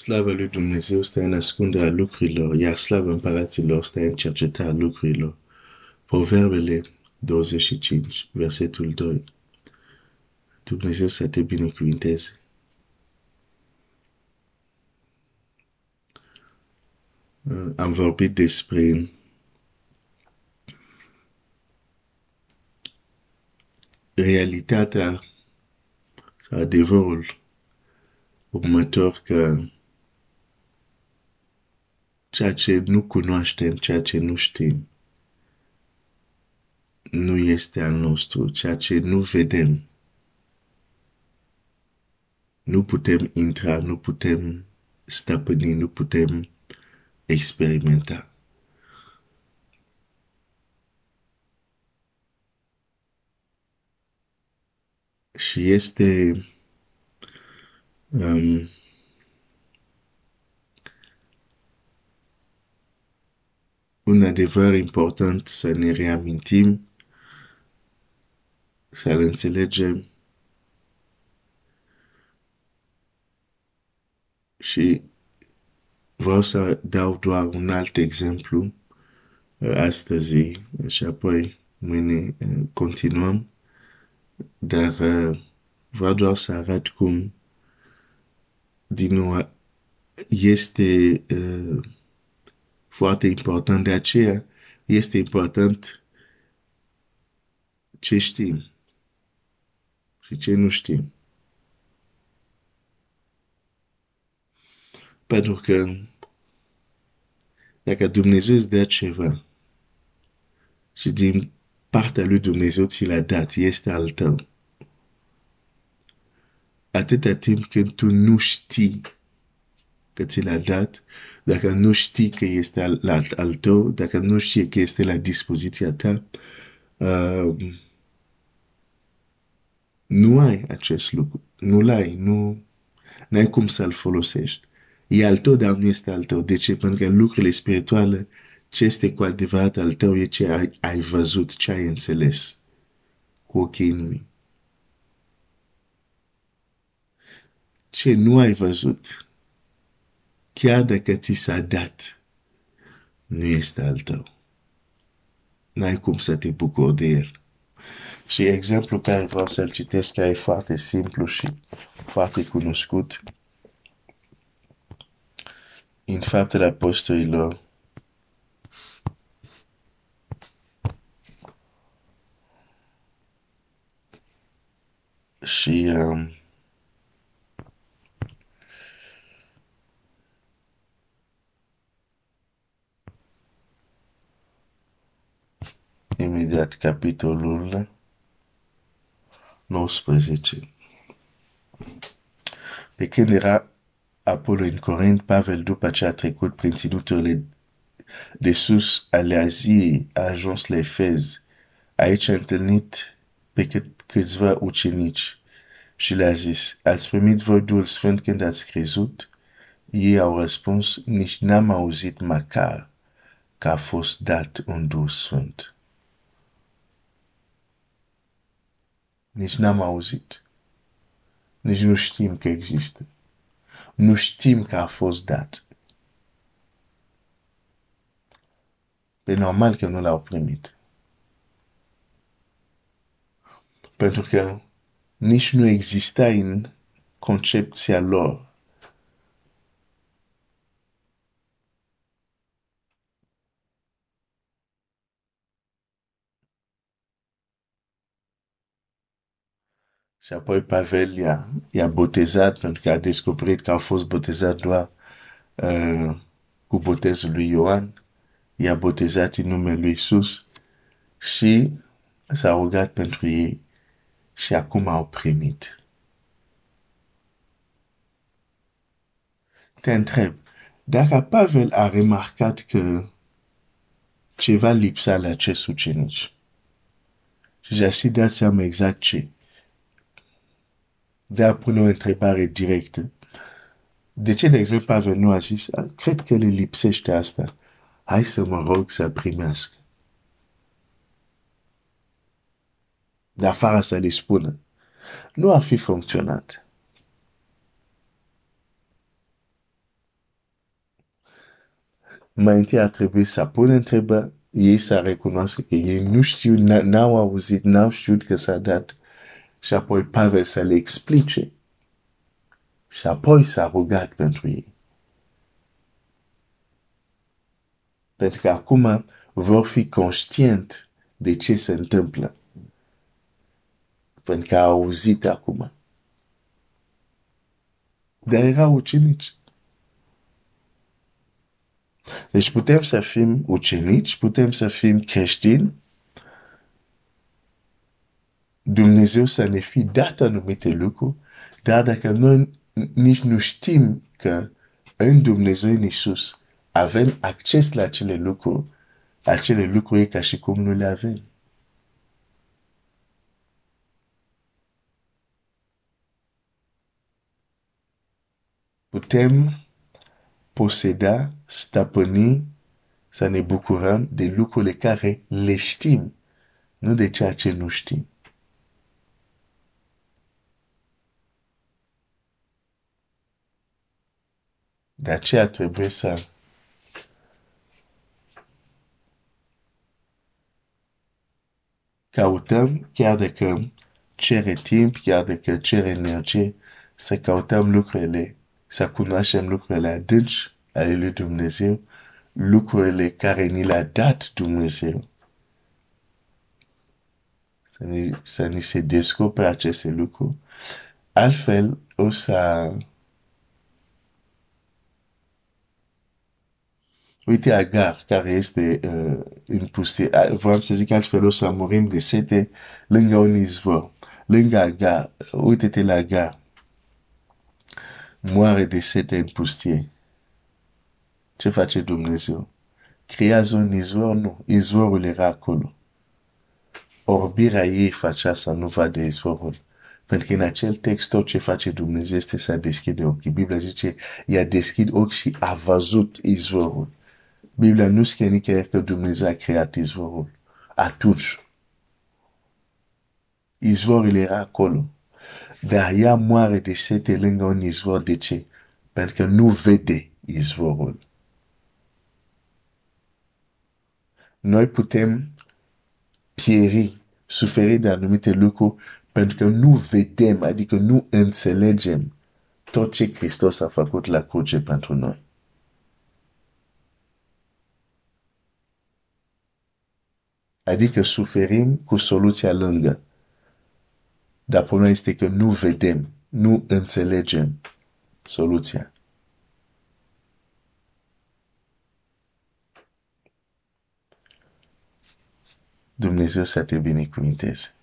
Slavă lui Dumnezeu stă în ascunderea lucrurilor, iar slavă împăraților stă în cercetarea lucrurilor. Proverbele 25, versetul 2. Dumnezeu să te binecuvinteze. Am vorbit despre realitatea sau adevărul următor că ceea ce nu cunoaștem, ceea ce nu știm, nu este al nostru, ceea ce nu vedem. Nu putem intra, nu putem stăpâni, nu putem experimenta. Și este um, un adevăr important să ne reamintim, să-l înțelegem și vreau să dau doar un alt exemplu uh, astăzi și apoi mâine uh, continuăm, dar uh, vreau doar să arăt cum din nou este uh, foarte important. De aceea este important ce știm și ce nu știm. Pentru că dacă Dumnezeu îți dă ceva și din partea lui Dumnezeu ți l-a dat, este al tău. Atâta timp când tu nu știi că ți l-a dat, dacă nu știi că este al, al, al tău, dacă nu știi că este la dispoziția ta, uh, nu ai acest lucru. Nu l-ai, nu ai cum să-l folosești. E al tău, dar nu este al tău. De ce? Pentru că lucrurile spirituale, ce este cu adevărat al tău, e ce ai, ai văzut, ce ai înțeles cu ochii inimii. Ce nu ai văzut, chiar dacă ți s-a dat, nu este al tău. N-ai cum să te bucuri de el. Și exemplu care vreau să-l citesc, care e foarte simplu și foarte cunoscut, în faptele apostolilor, și um, imediat capitolul 19. Pe când era Apollo în Corint, Pavel, după ce a trecut prin ținuturile de sus ale Aziei, a ajuns la Efez. Aici a întâlnit pe câțiva ucenici și le-a zis, ați primit voi Duhul Sfânt când ați crezut? Ei au răspuns, nici n-am auzit măcar că a fost dat un Duh Sfânt. Nici n-am auzit. Nici nu știm că există. Nu știm că a fost dat. E normal că nu l-au primit. Pentru că nici nu exista în concepția lor Și apoi Pavel i-a, i-a botezat pentru că a descoperit că a fost botezat doar uh, cu botezul lui Ioan. I-a botezat în numele lui Isus și s-a rugat pentru ei și acum au primit. Te întreb, dacă Pavel a remarcat că ceva lipsa la acest ucenici și și-a și dat seama exact ce, de a pune o întrebare directă. De ce, de exemplu, Pavel nu a zis, cred că le lipsește asta. Hai să mă rog să primească. De afară să le spună. Nu ar fi funcționat. mai întâi ar trebui să pună întrebări, ei să recunoască că ei nu știu, n-au auzit, n-au știut că s-a dat și apoi Pavel să le explice și apoi s-a rugat pentru ei. Pentru că acum vor fi conștient de ce se întâmplă. Pentru că au auzit acum. Dar erau ucenici. Deci putem să fim ucenici, putem să fim creștini, Dumnezeu să ne fi dat anumite lucruri, dar dacă noi nici nu știm că în Dumnezeu în Isus avem acces la acele lucruri, acele lucruri e ca și cum nu le avem. Putem poseda, stăpâni, să ne bucurăm de lucrurile care le știm, nu de ceea ce nu știm. De aceea trebuie să căutăm, chiar dacă cere timp, chiar dacă cere energie, să căutăm lucrurile, să cunoaștem lucrurile adânci ale lui Dumnezeu, lucrurile care ni le-a dat Dumnezeu. Să ni, să ni se descopere aceste lucruri. Altfel, o să Uite Agar, care este uh, în pustie. Vreau să zic altfel, o să murim de sete lângă un izvor. Lângă Agar, uite-te la Agar. Moare de sete în pustie. Ce face Dumnezeu? Creează un izvor? Nu. Izvorul era acolo. Orbirea ei facea să nu vadă izvorul. Pentru că în acel text tot ce face Dumnezeu este să deschide ochii. Biblia zice, i-a deschid ochii și a văzut izvorul. Biblia nu nicăieri că Dumnezeu a creat izvorul. Atunci. Izvorul era acolo. Dar ea moare de sete lângă un izvor. De ce? Pentru vede izvorul. Noi putem pieri, suferi de anumite lucruri pentru că nu vedem, adică nu înțelegem tot ce Hristos a făcut la cruce pentru noi. Adică suferim cu soluția lângă. Dar problema este că nu vedem, nu înțelegem soluția. Dumnezeu să te binecuvinteze.